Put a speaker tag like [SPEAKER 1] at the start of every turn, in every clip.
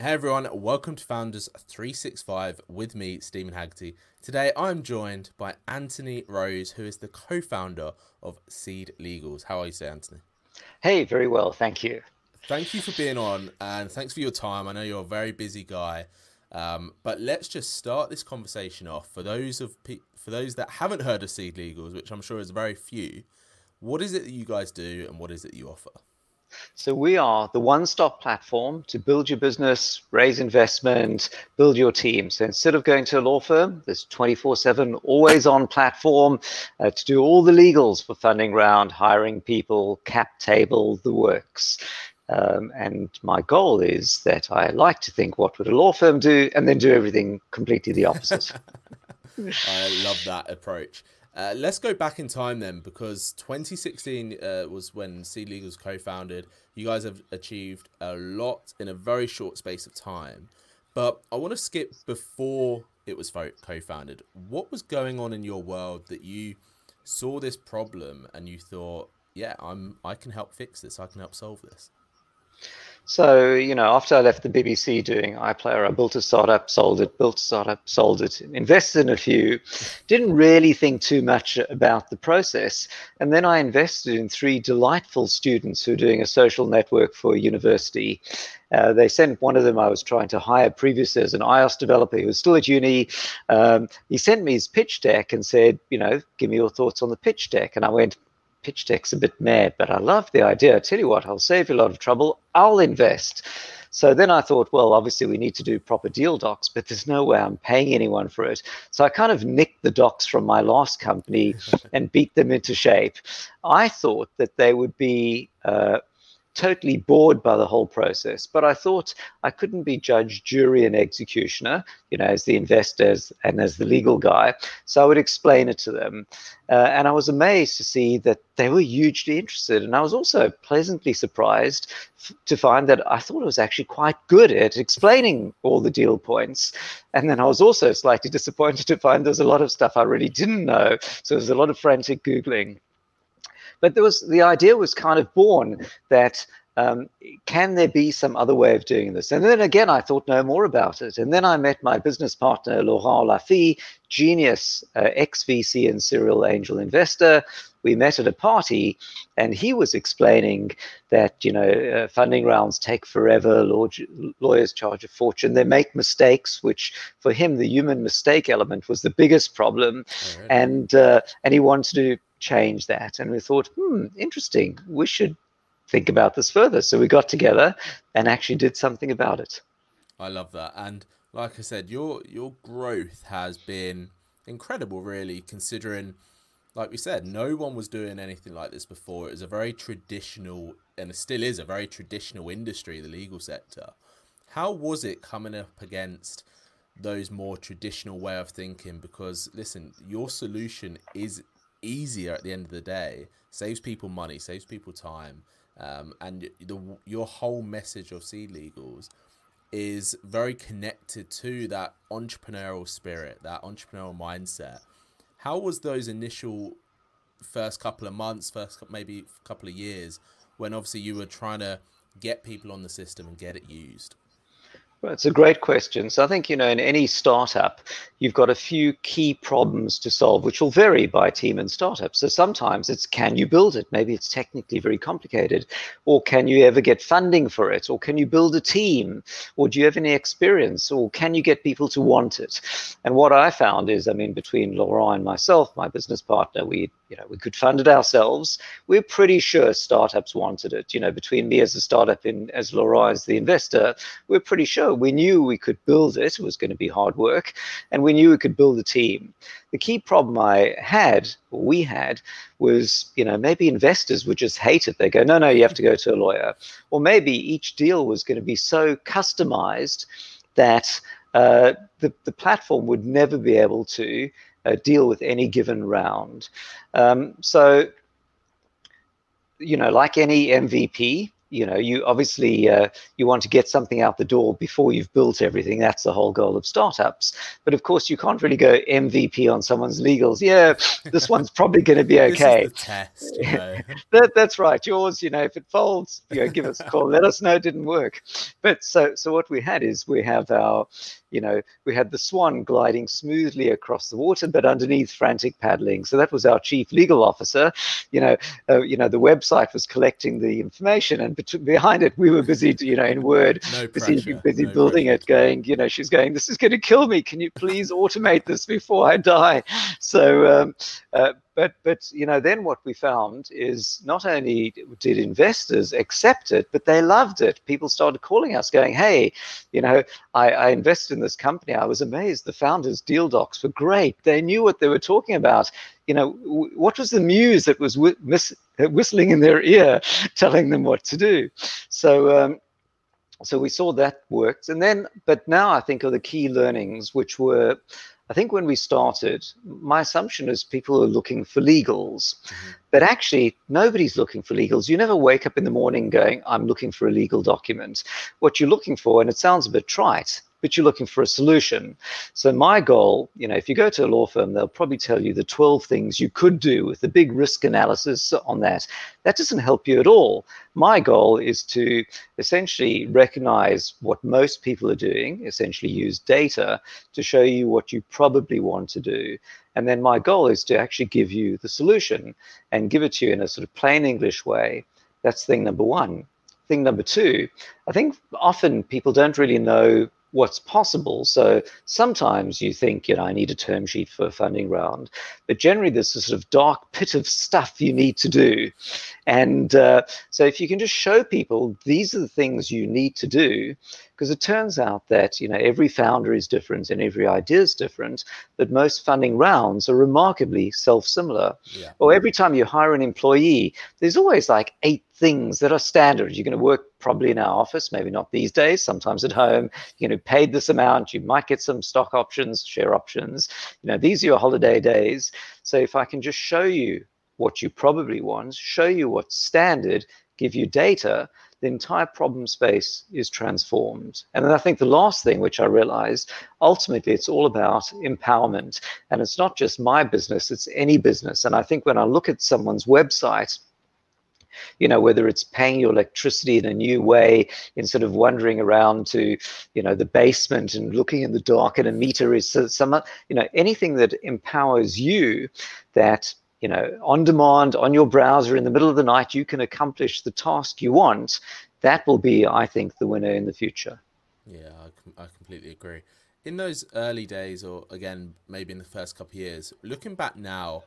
[SPEAKER 1] Hey everyone, welcome to Founders 365 with me, Steven Haggerty. Today I'm joined by Anthony Rose, who is the co founder of Seed Legals. How are you today, Anthony?
[SPEAKER 2] Hey, very well, thank you.
[SPEAKER 1] Thank you for being on and thanks for your time. I know you're a very busy guy. Um, but let's just start this conversation off for those of pe- for those that haven't heard of Seed Legals, which I'm sure is very few. What is it that you guys do, and what is it you offer?
[SPEAKER 2] So we are the one-stop platform to build your business, raise investment, build your team. So instead of going to a law firm, there's 24/7 always-on platform uh, to do all the legals for funding round, hiring people, cap table, the works. Um, and my goal is that I like to think, what would a law firm do, and then do everything completely the opposite.
[SPEAKER 1] I love that approach. Uh, let's go back in time then, because 2016 uh, was when Seed Legal was co-founded. You guys have achieved a lot in a very short space of time. But I want to skip before it was co-founded. What was going on in your world that you saw this problem and you thought, yeah, I'm I can help fix this. I can help solve this.
[SPEAKER 2] So, you know, after I left the BBC doing iPlayer, I built a startup, sold it, built a startup, sold it, invested in a few, didn't really think too much about the process. And then I invested in three delightful students who are doing a social network for a university. Uh, they sent one of them I was trying to hire previously as an iOS developer who was still at uni. Um, he sent me his pitch deck and said, you know, give me your thoughts on the pitch deck. And I went, pitch deck's a bit mad, but I love the idea. I tell you what, I'll save you a lot of trouble. I'll invest. So then I thought, well, obviously we need to do proper deal docs, but there's no way I'm paying anyone for it. So I kind of nicked the docs from my last company and beat them into shape. I thought that they would be uh, totally bored by the whole process. But I thought I couldn't be judge, jury, and executioner, you know, as the investors and as the legal guy. So I would explain it to them. Uh, and I was amazed to see that they were hugely interested. And I was also pleasantly surprised f- to find that I thought I was actually quite good at explaining all the deal points. And then I was also slightly disappointed to find there's a lot of stuff I really didn't know. So there's a lot of frantic Googling. But there was the idea was kind of born that um, can there be some other way of doing this? And then again, I thought no more about it. And then I met my business partner, Laurent Laffy, genius, uh, ex VC and serial angel investor. We met at a party, and he was explaining that you know uh, funding rounds take forever. Law- lawyers charge a fortune. They make mistakes, which for him the human mistake element was the biggest problem, right. and uh, and he wanted to change that. And we thought, hmm, interesting. We should think about this further. So we got together and actually did something about it.
[SPEAKER 1] I love that. And like I said, your your growth has been incredible, really, considering, like we said, no one was doing anything like this before. It was a very traditional, and it still is a very traditional industry, the legal sector. How was it coming up against those more traditional way of thinking? Because listen, your solution is easier at the end of the day, saves people money, saves people time, um, and the your whole message of Seed Legals is very connected to that entrepreneurial spirit, that entrepreneurial mindset. How was those initial first couple of months, first maybe couple of years, when obviously you were trying to get people on the system and get it used?
[SPEAKER 2] Well, it's a great question. So I think, you know, in any startup, you've got a few key problems to solve, which will vary by team and startup. So sometimes it's can you build it? Maybe it's technically very complicated. Or can you ever get funding for it? Or can you build a team? Or do you have any experience? Or can you get people to want it? And what I found is, I mean, between Laurent and myself, my business partner, we you know, we could fund it ourselves. We're pretty sure startups wanted it. You know, between me as a startup and as Laurent as the investor, we're pretty sure we knew we could build it. It was going to be hard work, and we knew we could build a team. The key problem I had, or we had, was you know maybe investors would just hate it. They go, no, no, you have to go to a lawyer, or maybe each deal was going to be so customized that uh, the the platform would never be able to uh, deal with any given round. Um, so, you know, like any MVP, you know you obviously uh, you want to get something out the door before you've built everything. That's the whole goal of startups. But of course you can't really go mvp on someone's legals. Yeah this one's probably going to be okay.
[SPEAKER 1] test, you know.
[SPEAKER 2] that, that's right. Yours you know if it folds you know give us a call. Let us know it didn't work. But so so what we had is we have our you know, we had the Swan gliding smoothly across the water, but underneath frantic paddling. So that was our chief legal officer. You know, uh, you know, the website was collecting the information, and behind it, we were busy, you know, in Word,
[SPEAKER 1] no
[SPEAKER 2] busy,
[SPEAKER 1] pressure,
[SPEAKER 2] busy
[SPEAKER 1] no
[SPEAKER 2] building
[SPEAKER 1] pressure.
[SPEAKER 2] it. Going, you know, she's going, this is going to kill me. Can you please automate this before I die? So, um, uh, but but you know then what we found is not only did investors accept it but they loved it. People started calling us going hey you know i, I invested in this company. I was amazed. The founders deal docs were great. They knew what they were talking about. You know w- what was the muse that was whistling in their ear telling them what to do? So um, so we saw that worked. And then but now i think are the key learnings which were I think when we started, my assumption is people are looking for legals,
[SPEAKER 1] Mhm.
[SPEAKER 2] but actually nobody's looking for legals. You never wake up in the morning going, I'm looking for a legal document. What you're looking for, and it sounds a bit trite, but you're looking for a solution. So my goal, you know, if you go to a law firm, they'll probably tell you the 12 things you could do with the big risk analysis on that. That doesn't help you at all. My goal is to essentially recognize what most people are doing, essentially use data to show you what you probably want to do. And then my goal is to actually give you the solution and give it to you in a sort of plain English way. That's thing number one. Thing number two, I think often people don't really know what's possible. So sometimes you think, you know, I need a term sheet for a funding round, but generally there's a sort of dark pit of stuff you need to do. And uh, so if you can just show people these are the things you need to do, because it turns out that you know every founder is different and every idea is different, but most funding rounds are remarkably self-similar.
[SPEAKER 1] Yeah.
[SPEAKER 2] Or every time you hire an employee, there's always like eight things that are standard. You're going to work probably in our office, maybe not these days, sometimes at home. You're going to paid this amount. You might get some stock options, share options. You know, these are your holiday days. So if I can just show you what you probably want, show you what's standard, give you data, the entire problem space is transformed. And then I think the last thing, which I realized, ultimately it's all about empowerment. And it's not just my business, it's any business. And I think when I look at someone's website, you know whether it's paying your electricity in a new way instead of wandering around to you know the basement and looking in the dark at a meter is some you know anything that empowers you that you know on demand on your browser in the middle of the night you can accomplish the task you want that will be i think the winner in the future
[SPEAKER 1] Yeah, I, com- I completely agree. In those early days, or again, maybe in the first couple of years, looking back now,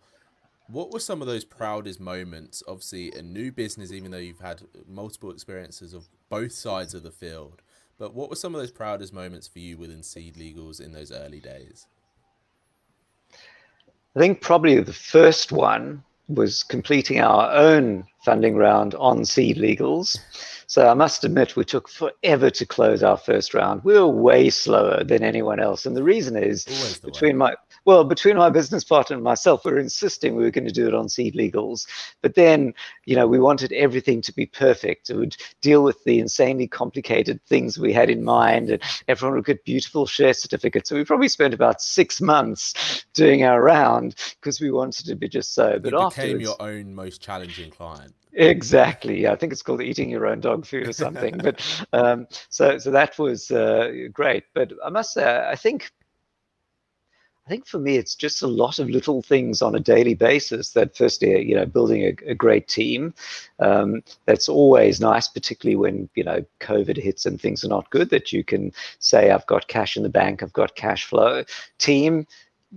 [SPEAKER 1] what were some of those proudest moments? Obviously, a new business, even though you've had multiple experiences of both sides of the field. But what were some of those proudest moments for you within Seed Legals in those early days?
[SPEAKER 2] I think probably the first one was completing our own funding round on seed legals. So I must admit, we took forever to close our first round. We were way slower than anyone else. And the reason is
[SPEAKER 1] the way.
[SPEAKER 2] between my well, between my business partner and myself, we were insisting we were going to do it on seed legals. But then, you know, we wanted everything to be perfect. It would deal with the insanely complicated things we had in mind, and everyone would get beautiful share certificates. So we probably spent about six months doing our round because we wanted to be just so. But
[SPEAKER 1] you became your own most challenging client.
[SPEAKER 2] Exactly. Yeah, I think it's called eating your own dog food or something. but um, so so that was uh, great. But I must say, I think I think for me, it's just a lot of little things on a daily basis. That firstly, you know, building a, a great team. Um, that's always nice, particularly when you know COVID hits and things are not good. That you can say, "I've got cash in the bank. I've got cash flow." Team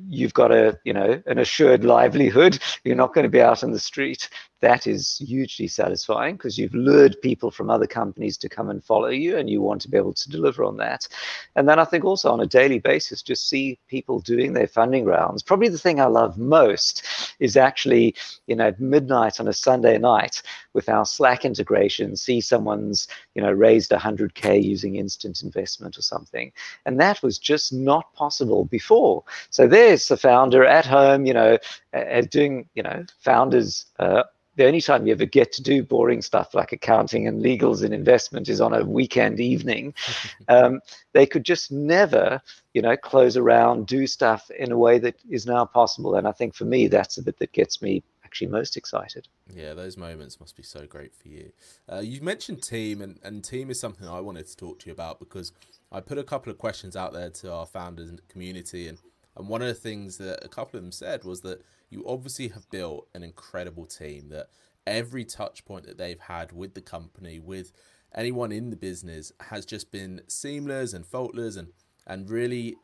[SPEAKER 2] you've got a you know an assured livelihood you're not going to be out on the street that is hugely satisfying because you've lured people from other companies to come and follow you and you want to be able to deliver on that. And then i think also on a daily basis just see people doing their funding rounds. Probably the thing i love most is actually you know at midnight on a sunday night with our slack integration see someone's you know raised 100k using instant investment or something. And that was just not possible before. So there's the founder at home you know uh, doing you know founders uh, the only time you ever get to do boring stuff like accounting and legals and investment is on a weekend evening. Um, they could just never, you know, close around, do stuff in a way that is now possible. And I think for me, that's the bit that gets me actually most excited.
[SPEAKER 1] Yeah, those moments must be so great for you. Uh, you mentioned team, and, and team is something I wanted to talk to you about because I put a couple of questions out there to our founders and community, and, and one of the things that a couple of them said was that you obviously have built an incredible team that every touch point that they've had with the company, with anyone in the business, has just been seamless and faultless and, and really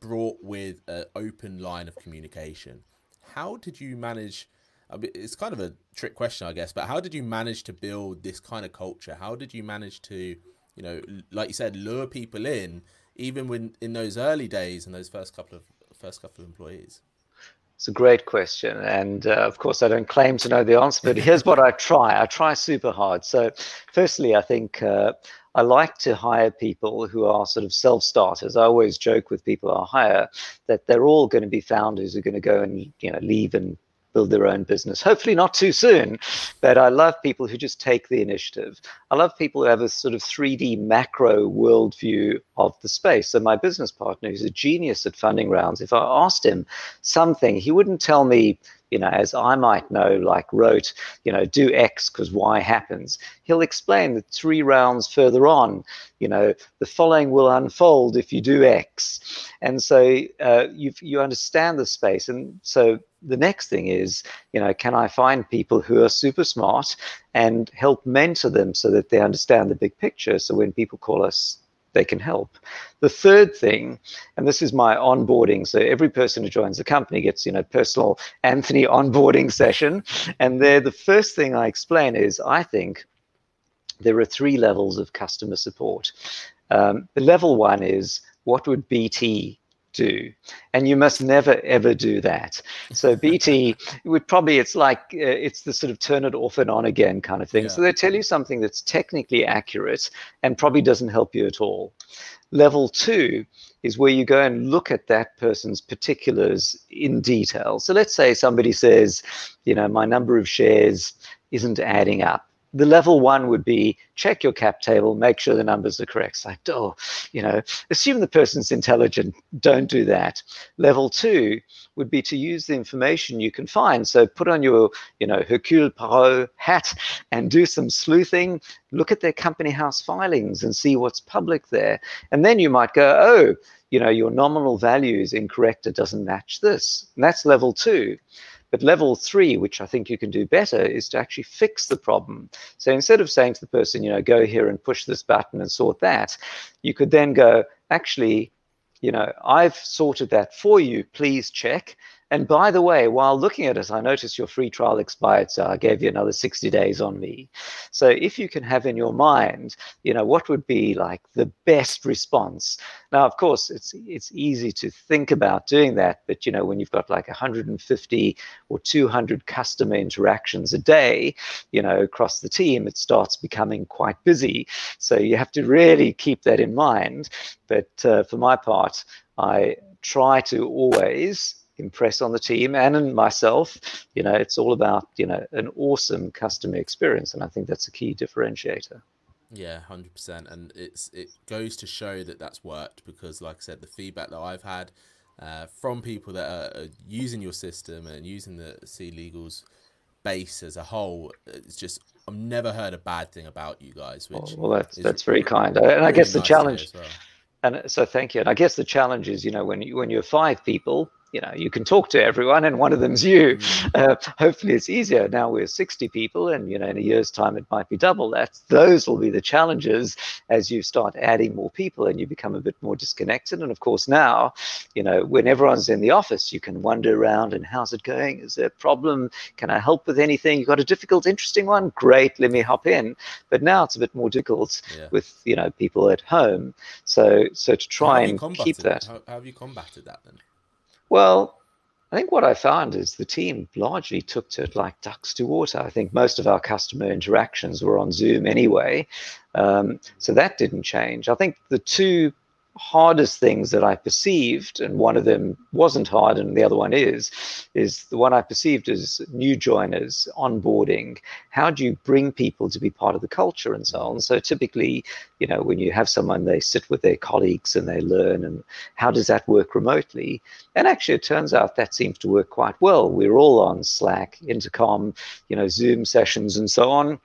[SPEAKER 1] brought with an open line of communication. How did you manage? I mean, it's kind of a trick question, I guess, but how did you manage to build this kind of culture? How did you manage to, you know, like you said, lure people in, even when in those early days and those first couple of first couple of employees?
[SPEAKER 2] It's a great question. And uh, of course, I don't claim to know the answer, but here's what I try I try super hard. So, firstly, I think uh, I like to hire people who are sort of self starters. I always joke with people I hire that they're all going to be founders who are going to go and you know leave and build their own business. Hopefully, not too soon, but I love people who just take the initiative. I love people who have a sort of 3D macro worldview of the space. So, my business partner, who's a genius at funding rounds, if I asked him something, he wouldn't tell me you know, as I might know, like wrote, you know, do X because Y happens. He'll explain that three rounds further on, you know, the following will unfold if you do X. And so uh, you you understand the space. And so the next thing is, you know, can I find people who are super smart and help mentor them so that they understand the big picture? So when people call us they can help. The third thing, and this is my onboarding, so every person who joins the company gets, you know, personal Anthony onboarding session. And there, the first thing I explain is I think there are three levels of customer support. Um, the level one is what would BT do. And you must never ever do that. So bt would probably it's like uh, it's the sort of turn it off and on again kind of thing. Yeah. so they tell you something that's technically accurate and probably doesn't help you at all. Level two is where you go and look at that person's particulars in detail. So let's say somebody says you know my number of shares isn't adding up the level one would be check your cap table, make sure the numbers are correct. It's like, oh, you know, assume the person's intelligent. Don't do that. Level two would be to use the information you can find. So put on your, you know, Hercule Poirot hat and do some sleuthing. Look at their company house filings and see what's public there. And then you might go, oh, you know, your nominal value is incorrect. It doesn't match this. And that's level two. But level three, which I think you can do better, is to actually fix the problem. So instead of saying to the person, you know, go here and push this button and sort that, you could then go, actually, you know, I've sorted that for you. Please check. And by the way, while looking at it, I noticed your free trial expired, so I gave you another 60 days on me. So if you can have in your mind, you know, what would be like the best response? Now, of course, it's it's easy to think about doing that, but you know, when you've got like 150 or 200 customer interactions a day, you know, across the team, it starts becoming quite busy. So you have to really keep that in mind. But uh, for my part, I try to always impress on the team and in myself. You know, it's all about you know an awesome customer experience, and I think that's a key differentiator.
[SPEAKER 1] Yeah, hundred percent, and it's it goes to show that that's worked because, like I said, the feedback that I've had uh, from people that are, are using your system and using the Seed Legals base as a whole, it's just I've never heard a bad thing about you guys. Which
[SPEAKER 2] well, that's that's very kind, and I guess the nice challenge. Well. And so thank you. And I guess the challenge is, you know, when you when you're five people, you know you can talk to everyone and one of them's you. Mm. uh, hopefully it's easier. Now we're 60 people and you know in a year's time it might be double that. Those will be the challenges as you start adding more people and you become a bit more disconnected. And of course now you know when everyone's in the office you can wander around and how's it going? Is there a problem? Can i help with anything? You got a difficult interesting one? Great let me hop in. But now it's a bit more difficult yeah. with you know people at home. So so to try and keep that.
[SPEAKER 1] how, how have you combated that then
[SPEAKER 2] well, I think what I found is the team largely took to it like ducks to water. I think most of our customer interactions were on Zoom anyway. Um, so that didn't change. I think the two hardest things that I perceived, and one of them wasn't hard, and the other one is, is the one I perceived as new joiners, onboarding. How do you bring people to be part of the culture and so on? So typically, you know, when you have someone, they sit with their colleagues and they learn, and how does that work remotely? And actually, it turns out that seems to work quite well. We're all on Slack, Intercom, you know, Zoom sessions, and so on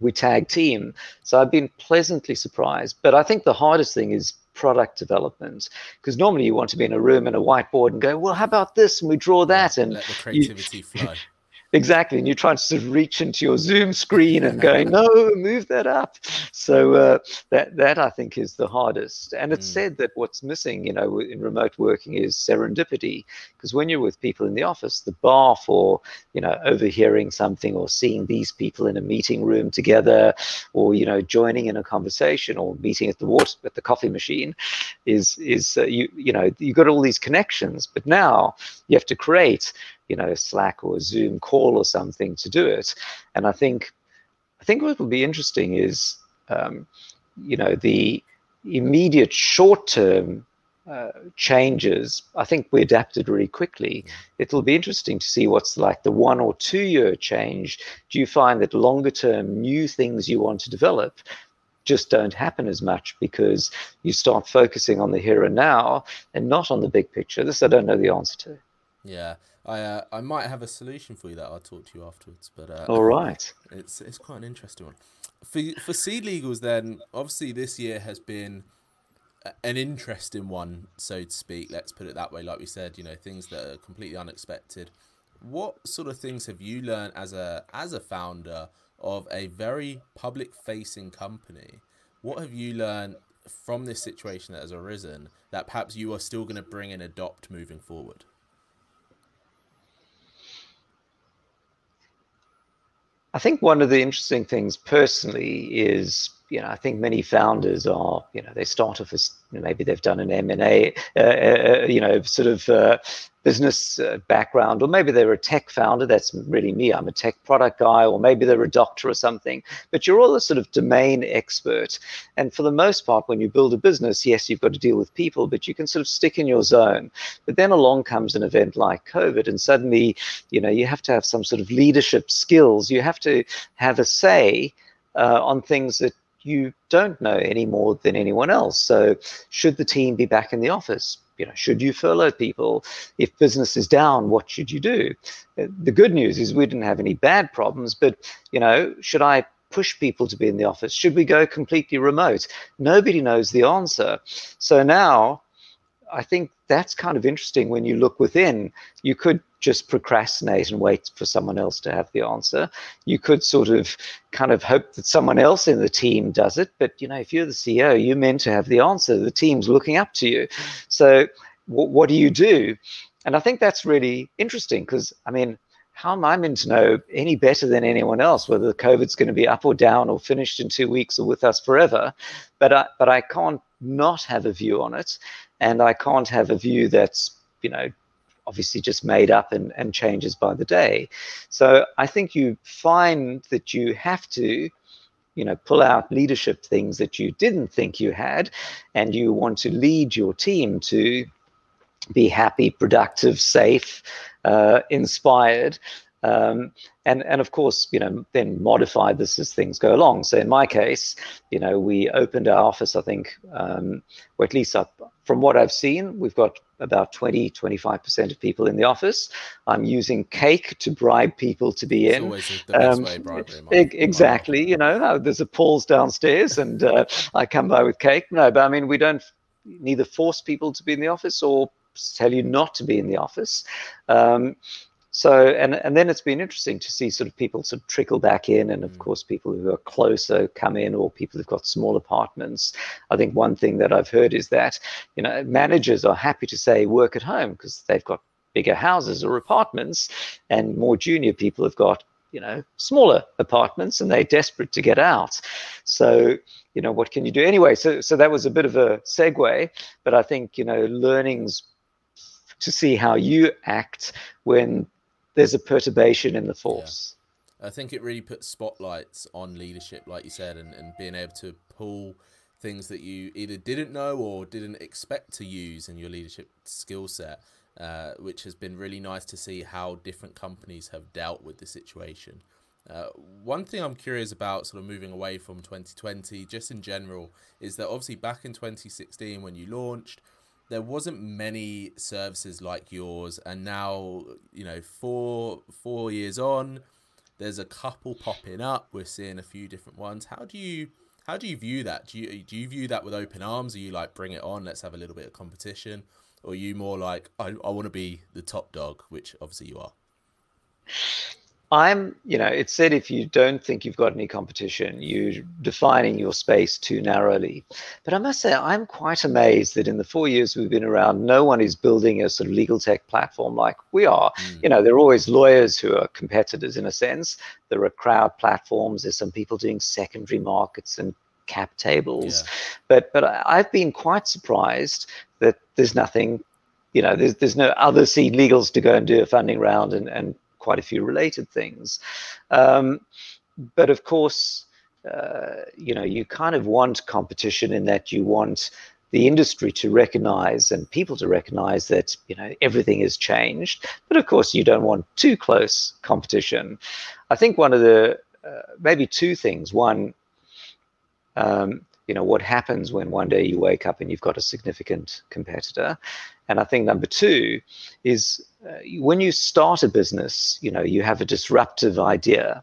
[SPEAKER 2] we tag team. So I've been pleasantly surprised. But I think the hardest thing is product development because normally you want to be in a room and a whiteboard and go well how about this? And we draw that and
[SPEAKER 1] let the creativity
[SPEAKER 2] you,
[SPEAKER 1] flow
[SPEAKER 2] exactly and you're trying to sort of reach into your zoom screen and going no move that up. So uh, that that i think is the hardest. And it's mm. said that what's missing you know in remote working is serendipity because when you're with people in the office the bar for you know overhearing something or seeing these people in a meeting room together or you know joining in a conversation or meeting at the water at the coffee machine is is uh, you you know you got all these connections. But now you have to create you know, Slack or a Zoom call or something to do it. And I think, I think what will be interesting is, um, you know, the immediate short-term uh, changes. I think we adapted really quickly. It'll be interesting to see what's like the one or two year change. Do you find that longer term new things you want to develop just don't happen as much because you start focusing on the here and now and not on the big picture? This I don't know the answer to.
[SPEAKER 1] Yeah. I uh, I might have a solution for you that I'll talk to you afterwards. But uh,
[SPEAKER 2] all right,
[SPEAKER 1] it's it's quite an interesting one. For for seed legals, then obviously this year has been an interesting one, so to speak. Let's put it that way. Like we said, you know, things that are completely unexpected. What sort of things have you learned as a as a founder of a very public facing company? What have you learned from this situation that has arisen that perhaps you are still going to bring and adopt moving forward?
[SPEAKER 2] I think one of the interesting things personally is, you know, I think many founders are, you know, they start off as maybe they've done an M and A, uh, uh, you know, sort of uh, business uh, background, or maybe they're a tech founder. That's really me. I'm a tech product guy, or maybe they're a doctor or something. But you're all a sort of domain expert. And for the most part, when you build a business, yes, you've got to deal with people, but you can sort of stick in your zone. But then along comes an event like COVID, and suddenly, you know, you have to have some sort of leadership skills. You have to have a say uh, on things that you don't know any more than anyone else. So, should the team be back in the office? you know, should you furlough people? If business is down, what should you do? Uh, the good news is we didn't have any bad problems, but you know, should I push people to be in the office? Should we go completely remote? Nobody knows the answer. So now I think that's kind of interesting when you look within. You could just procrastinate and wait for someone else to have the answer. You could sort of kind of hope that someone else in the team does it. But you know, if you're the CEO, you're meant to have the answer. The team's looking up to you. So w- what do you do? And I think that's really interesting because I mean, how am I meant to know any better than anyone else whether the COVID's going to be up or down or finished in two weeks or with us forever? But I, but I can't not have a view on it and I can't have a view that's you know obviously just made up and, and changes by the day. So I think you find that you have to you know pull out leadership things that you didn't think you had and you want to lead your team to be happy productive safe uh, inspired um, and and of course you know then modify this as things go along. So in my case you know we opened our office i think um, or at least up from what i've seen we've got about 20 25% of people in the office. I'm using cake to bribe people to be
[SPEAKER 1] in. um,
[SPEAKER 2] exactly. You know there's a pause downstairs and uh, i come by with cake. No but i mean we don't neither force people to be in the office or tell you not to be in the office. Um, so and and then it's been interesting to see sort of people sort of trickle back in and of mm. course people who are closer come in or people who've got small apartments. I think one thing that i've heard is that you know managers are happy to say work at home because they've got bigger houses or apartments and more junior people have got you know smaller apartments and they're desperate to get out. So you know what can you do? Anyway so so that was a bit of a segue but i think you know learnings to see how you act when there's a perturbation in the force.
[SPEAKER 1] Yeah. I think it really puts spotlights on leadership, like you said, and, and being able to pull things that you either didn't know or didn't expect to use in your leadership skill set, uh, which has been really nice to see how different companies have dealt with the situation. Uh, one thing I'm curious about, sort of moving away from 2020, just in general, is that obviously back in 2016 when you launched, there wasn't many services like yours, and now you know four four years on, there's a couple popping up. We're seeing a few different ones. How do you how do you view that? Do you do you view that with open arms? Are you like bring it on? Let's have a little bit of competition, or are you more like I I want to be the top dog, which obviously you are.
[SPEAKER 2] I'm, you know, it said if you don't think you've got any competition, you're defining your space too narrowly. But I must say, I'm quite amazed that in the four years we've been around, no one is building a sort of legal tech platform like we are. Mm. You know, there are always lawyers who are competitors in a sense. There are crowd platforms. There's some people doing secondary markets and cap tables. Yeah. But but I've been quite surprised that there's nothing you know, there's there's no other seed legals to go and do a funding round and, and quite a few related things. Um, but of course, uh, you know, you kind of want competition in that you want the industry to recognize and people to recognize that you know everything has changed. But of course, you don't want too close competition. I think one of the uh, maybe two things. One, um, you know, what happens when one day you wake up and you've got a significant competitor, and I think number two is when you start a business, you know, you have a disruptive idea.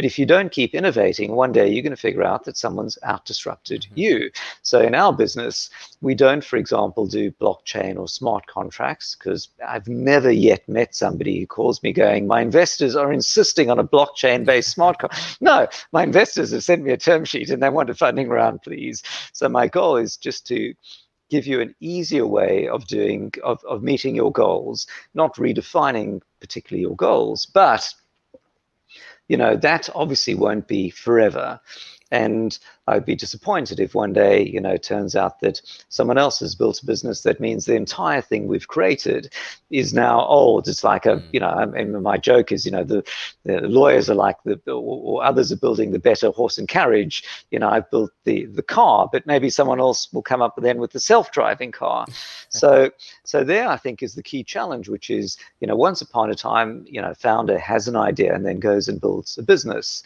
[SPEAKER 2] But if you don't keep innovating, one day you're going to figure out that someone's out disrupted mm-hmm. you. So in our business, we don't, for example, do blockchain or smart contracts because I've never yet met somebody who calls me going, my investors are insisting on a blockchain based smart contract. No, my investors have sent me a term sheet and they want a funding round, please. So my goal is just to give you an easier way of doing of, of meeting your goals not redefining particularly your goals but you know that obviously won't be forever and I'd be disappointed if one day, you know, it turns out that someone else has built a business that means the entire thing we've created is now old. It's like a, mm. you know, I mean, my joke is, you know, the, the lawyers are like the, or others are building the better horse and carriage. You know, I've built the the car, but maybe someone else will come up then with the self-driving car. so, so there, I think, is the key challenge, which is, you know, once upon a time, you know, founder has an idea and then goes and builds a business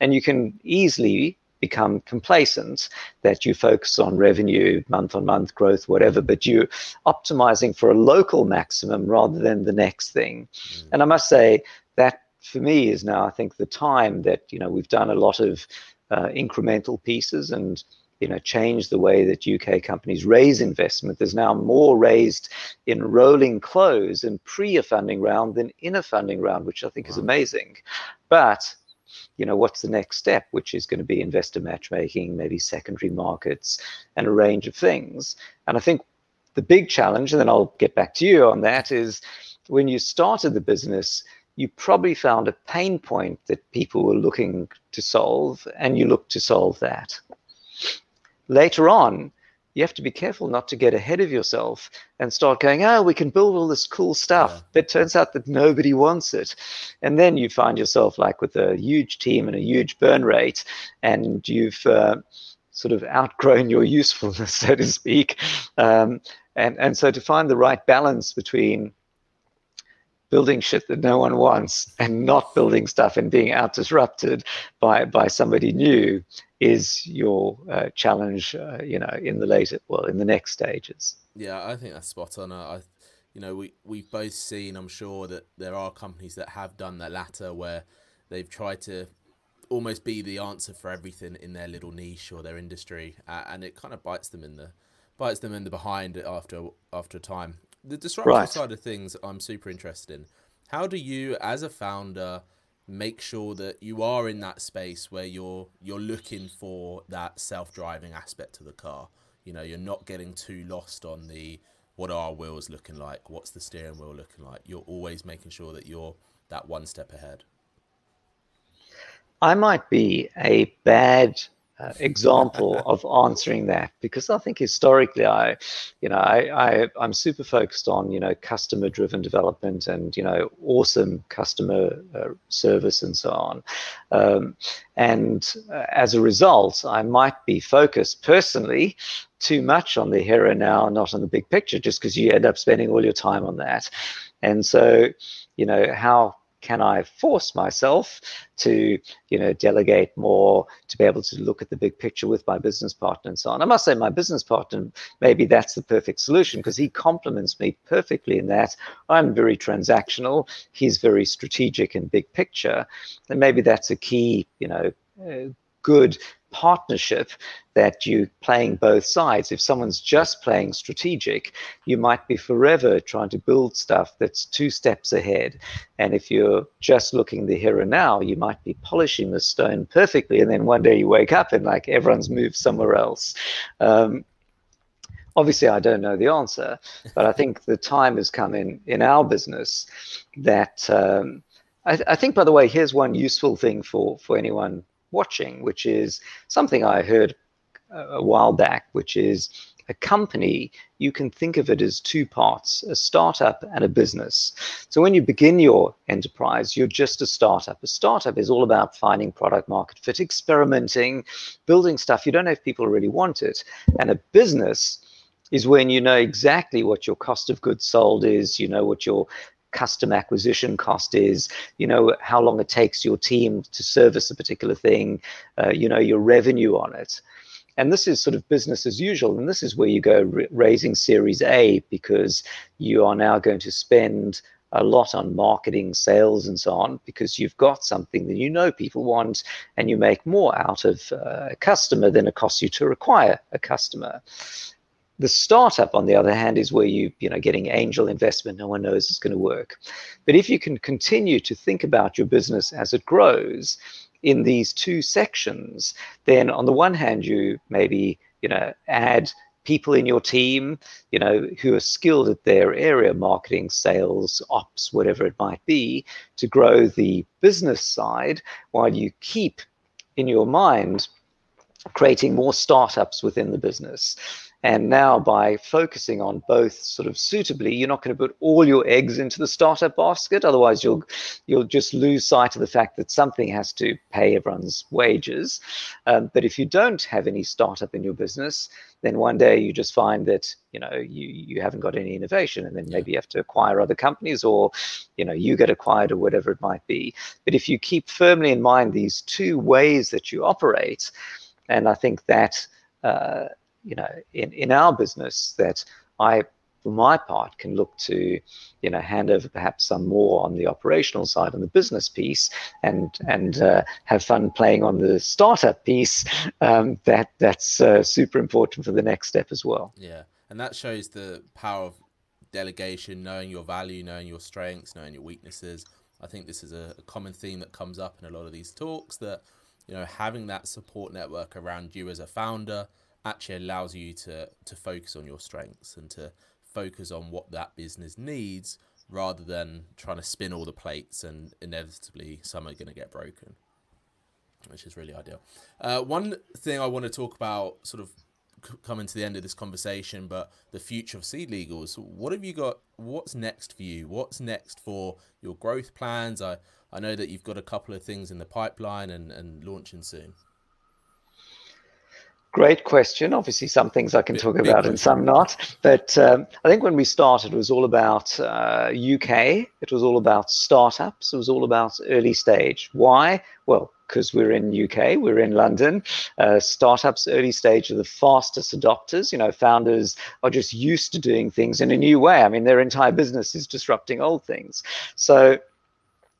[SPEAKER 2] and you can easily become complacent that you focus on revenue, month on month growth, whatever, but you're optimizing for a local maximum rather than the next thing. Mm. And I must say that for me is now, I think, the time that, you know, we've done a lot of uh, incremental pieces and you know change the way that UK companies raise investment. There's now more raised in rolling close and pre a funding round than in a funding round, which I think wow. is amazing. But you know, what's the next step, which is going to be investor matchmaking, maybe secondary markets, and a range of things. And I think the big challenge, and then I'll get back to you on that, is when you started the business, you probably found a pain point that people were looking to solve, and you looked to solve that. Later on, you have to be careful not to get ahead of yourself and start going, oh, we can build all this cool stuff. Yeah. But it turns out that nobody wants it. And then you find yourself like with a huge team and a huge burn rate, and you've uh, sort of outgrown your usefulness, so to speak. Um, and, and so to find the right balance between building shit that no one wants and not building stuff and being out disrupted by, by somebody new is your uh, challenge, uh, you know, in the later, well, in the next stages.
[SPEAKER 1] Yeah, I think that's spot on. I, you know, we we've both seen. I'm sure that there are companies that have done the latter, where they've tried to almost be the answer for everything in their little niche or their industry, uh, and it kind of bites them in the bites them in the behind after after a time. The disruption right. side of things, I'm super interested in. How do you, as a founder, make sure that you are in that space where you're you're looking for that self-driving aspect of the car you know you're not getting too lost on the what are our wheels looking like what's the steering wheel looking like you're always making sure that you're that one step ahead
[SPEAKER 2] i might be a bad uh, example of answering that because I think historically I, you know, I, I I'm super focused on you know customer driven development and you know awesome customer uh, service and so on, um, and uh, as a result I might be focused personally too much on the here and now, not on the big picture, just because you end up spending all your time on that, and so you know how can I force myself to, you know, delegate more, to be able to look at the big picture with my business partner and so on. I must say my business partner, maybe that's the perfect solution because he complements me perfectly in that I'm very transactional, he's very strategic and big picture. And maybe that's a key, you know, uh, good partnership that you're playing both sides. If someone's just playing strategic, you might be forever trying to build stuff that's two steps ahead. And if you're just looking the here and now, you might be polishing the stone perfectly. And then one day you wake up and like everyone's moved somewhere else. Um, obviously i don't know the answer but i think the time has come in in our business that um, I, I, think by the way here's one useful thing for for anyone watching, which is something I heard a while back, which is a company, you can think of it as two parts a startup and a business. So when you begin your enterprise, you're just a startup. A startup is all about finding product market fit, experimenting, building stuff. You don't know if people really want it. And a business is when you know exactly what your cost of goods sold is, you know what your custom acquisition cost is, you know, how long it takes your team to service a particular thing, uh, you know, your revenue on it. And this is sort of business as usual. And this is where you go raising Series A because you are now going to spend a lot on marketing, sales, and so on, because you've got something that you know people want, and you make more out of uh, a customer than it costs you to acquire a customer. The startup, on the other hand, is where you, you know, getting angel investment. No one knows it's going to work. But if you can continue to think about your business as it grows in these two sections, then on the one hand, you maybe, you know, add people in your team, you know, who are skilled at their area, marketing, sales, ops, whatever it might be, to grow the business side while you keep in your mind creating more startups within the business. And now, by focusing on both sort of suitably, you're not going to put all your eggs into the startup basket. Otherwise, you'll you'll just lose sight of the fact that something has to pay everyone's wages. Um, but if you don't have any startup in your business, then one day you just find that you know you you haven't got any innovation, and then maybe you have to acquire other companies, or you know you get acquired, or whatever it might be. But if you keep firmly in mind these two ways that you operate, and I think that. Uh, you know, in, in our business that I, for my part, can look to, you know, hand over perhaps some more on the operational side on the business piece, and and uh, have fun playing on the startup piece. Um, that that's uh, super important for the next step as well.
[SPEAKER 1] Yeah, and that shows the power of delegation, knowing your value, knowing your strengths, knowing your weaknesses. I think this is a, a common theme that comes up in a lot of these talks that you know having that support network around you as a founder actually allows you to to focus on your strengths and to focus on what that business needs rather than trying to spin all the plates and inevitably some are going to get broken which is really ideal. Uh, one thing i want to talk about sort of coming to the end of this conversation but the future of seed legals what have you got what's next for you? What's next for your growth plans? I i know that you've got a couple of things in the pipeline and and launching soon
[SPEAKER 2] Great question. Obviously, some things I can talk about and some not. But um, I think when we started, it was all about uh, UK. It was all about startups. It was all about early stage. Why? Well, because we're in UK, we're in London. Uh, startups, early stage, are the fastest adopters. You know, founders are just used to doing things in a new way. I mean, their entire business is disrupting old things. So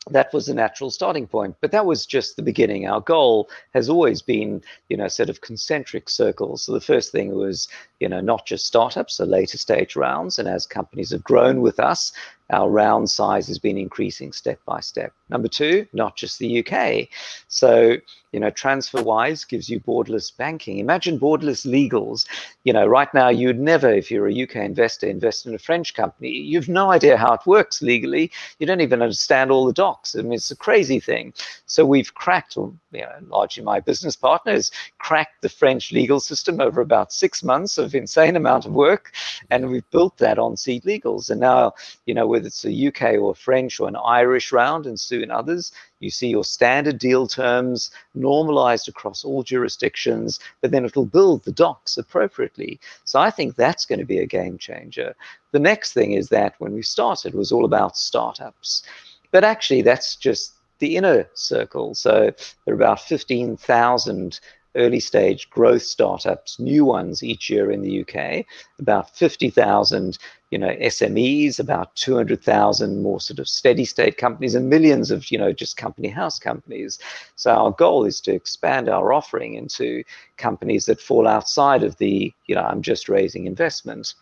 [SPEAKER 2] that was a natural starting point but that was just the beginning. Our goal has always been you know set of concentric circles. So the first thing was you know not just startups so later stage rounds. And as companies have grown with us our round size has been increasing step by step. Number two, not just the UK. So, you know, TransferWise gives you borderless banking. Imagine borderless legals. You know, right now you'd never, if you're a UK investor, invest in a French company. You've no idea how it works legally. You don't even understand all the docs. I mean, it's a crazy thing. So we've cracked, you know, largely my business partners cracked the French legal system over about six months of insane amount of work, and we've built that on Seed Legals. And now, you know, whether it's a UK or French or an Irish round, and soon others, you see your standard deal terms normalized across all jurisdictions, but then it'll build the docs appropriately. So I think that's going to be a game changer. The next thing is that when we started was all about startups. But actually, that's just the inner circle. So there are about 15,000 early stage growth startups, new ones each year in the UK, about 50,000 you know SMEs, about 200,000 more sort of steady state companies, and millions of you know just company house companies. So our goal is to expand our offering into companies that fall outside of the you know I'm just raising investment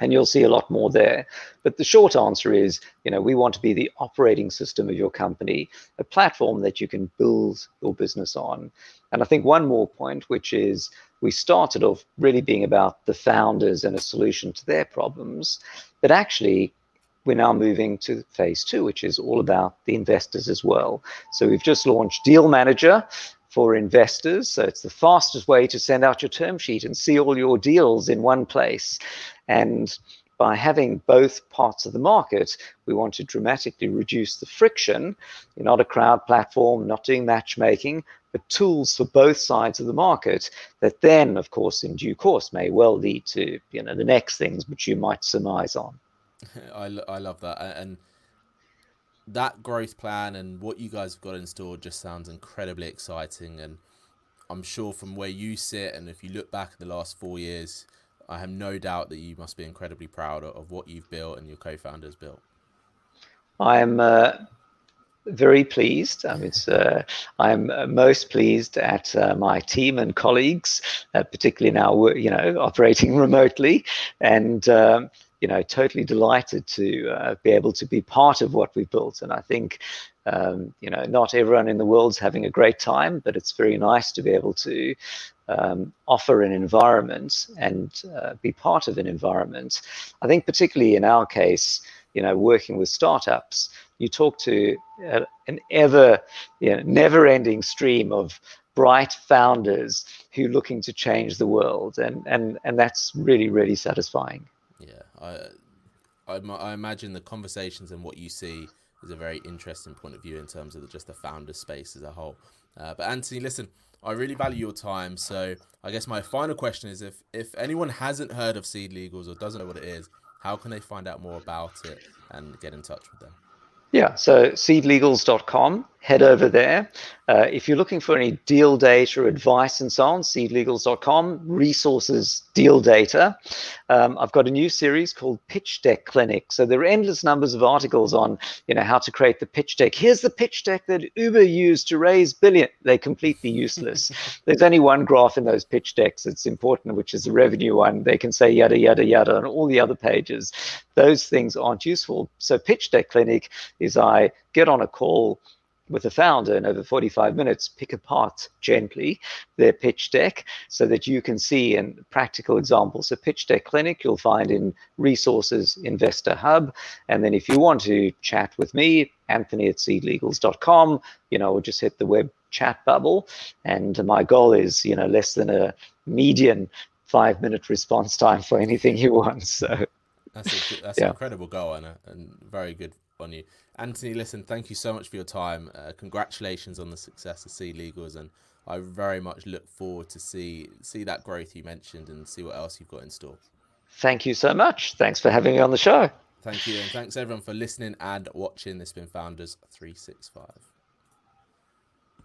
[SPEAKER 2] and you'll see a lot more there. But the short answer is, you know, we want to be the operating system of your company, a platform that you can build your business on. And I think one more point, which is we started off really being about the founders and a solution to their problems, but actually we're now moving to phase two, which is all about the investors as well. So we've just launched Deal Manager, for investors. So it's the fastest way to send out your term sheet and see all your deals in one place. And by having both parts of the market, we want to dramatically reduce the friction. You're not a crowd platform, not doing matchmaking, but tools for both sides of the market that then, of course, in due course may well lead to you know the next things which you might surmise on.
[SPEAKER 1] I, I love that. And that growth plan and what you guys have got in store just sounds incredibly exciting. And I'm sure from where you sit, and if you look back at the last four years, I have no doubt that you must be incredibly proud of what you've built and your co-founders built.
[SPEAKER 2] I'm uh, very pleased. I mean, uh, I'm most pleased at uh, my team and colleagues, uh, particularly now, you know, operating remotely, and um, you know, totally delighted to uh, be able to be part of what we've built. And I think, um, you know, not everyone in the world's having a great time, but it's very nice to be able to um, offer an environment and uh, be part of an environment. I think, particularly in our case, you know, working with startups, you talk to uh, an ever, you know, never-ending stream of bright founders who are looking to change the world, and and and that's really really satisfying.
[SPEAKER 1] Yeah, I, I, I imagine the conversations and what you see is a very interesting point of view in terms of the, just the founder space as a whole. Uh, but Anthony, listen, I really value your time. So I guess my final question is if if anyone hasn't heard of Seed Legals or doesn't know what it is, how can they find out more about it and get in touch with them?
[SPEAKER 2] Yeah, so seedlegals.com, head over there. Uh, if you're looking for any deal data, advice, and so on, seedlegals.com, resources, deal data. Um, I've got a new series called Pitch Deck Clinic. So there are endless numbers of articles on, you know, how to create the pitch deck. Here's the pitch deck that Uber used to raise billion. They're completely useless. There's only one graph in those pitch decks that's important, which is the revenue one. They can say yada yada yada on all the other pages. Those things aren't useful. So Pitch Deck Clinic is I get on a call with the founder in over 45 minutes, pick apart gently their pitch deck so that you can see in practical examples. A pitch deck clinic you'll find in Resources Investor Hub. And then if you want to chat with me, Anthony at seedlegals.com, you know, or just hit the web chat bubble. And my goal is, you know, less than a median five minute response time for anything you want. So
[SPEAKER 1] that's a, that's yeah. an incredible goal and, a, and very good on you. Anthony, listen, thank you so much for your time. Uh, congratulations on the success of Seed Legals, and I very much look forward to see see that growth you mentioned and see what else you've got in store.
[SPEAKER 2] Thank you so much. Thanks for having me on the show.
[SPEAKER 1] Thank you, and thanks everyone for listening and watching. This has been Founders 365.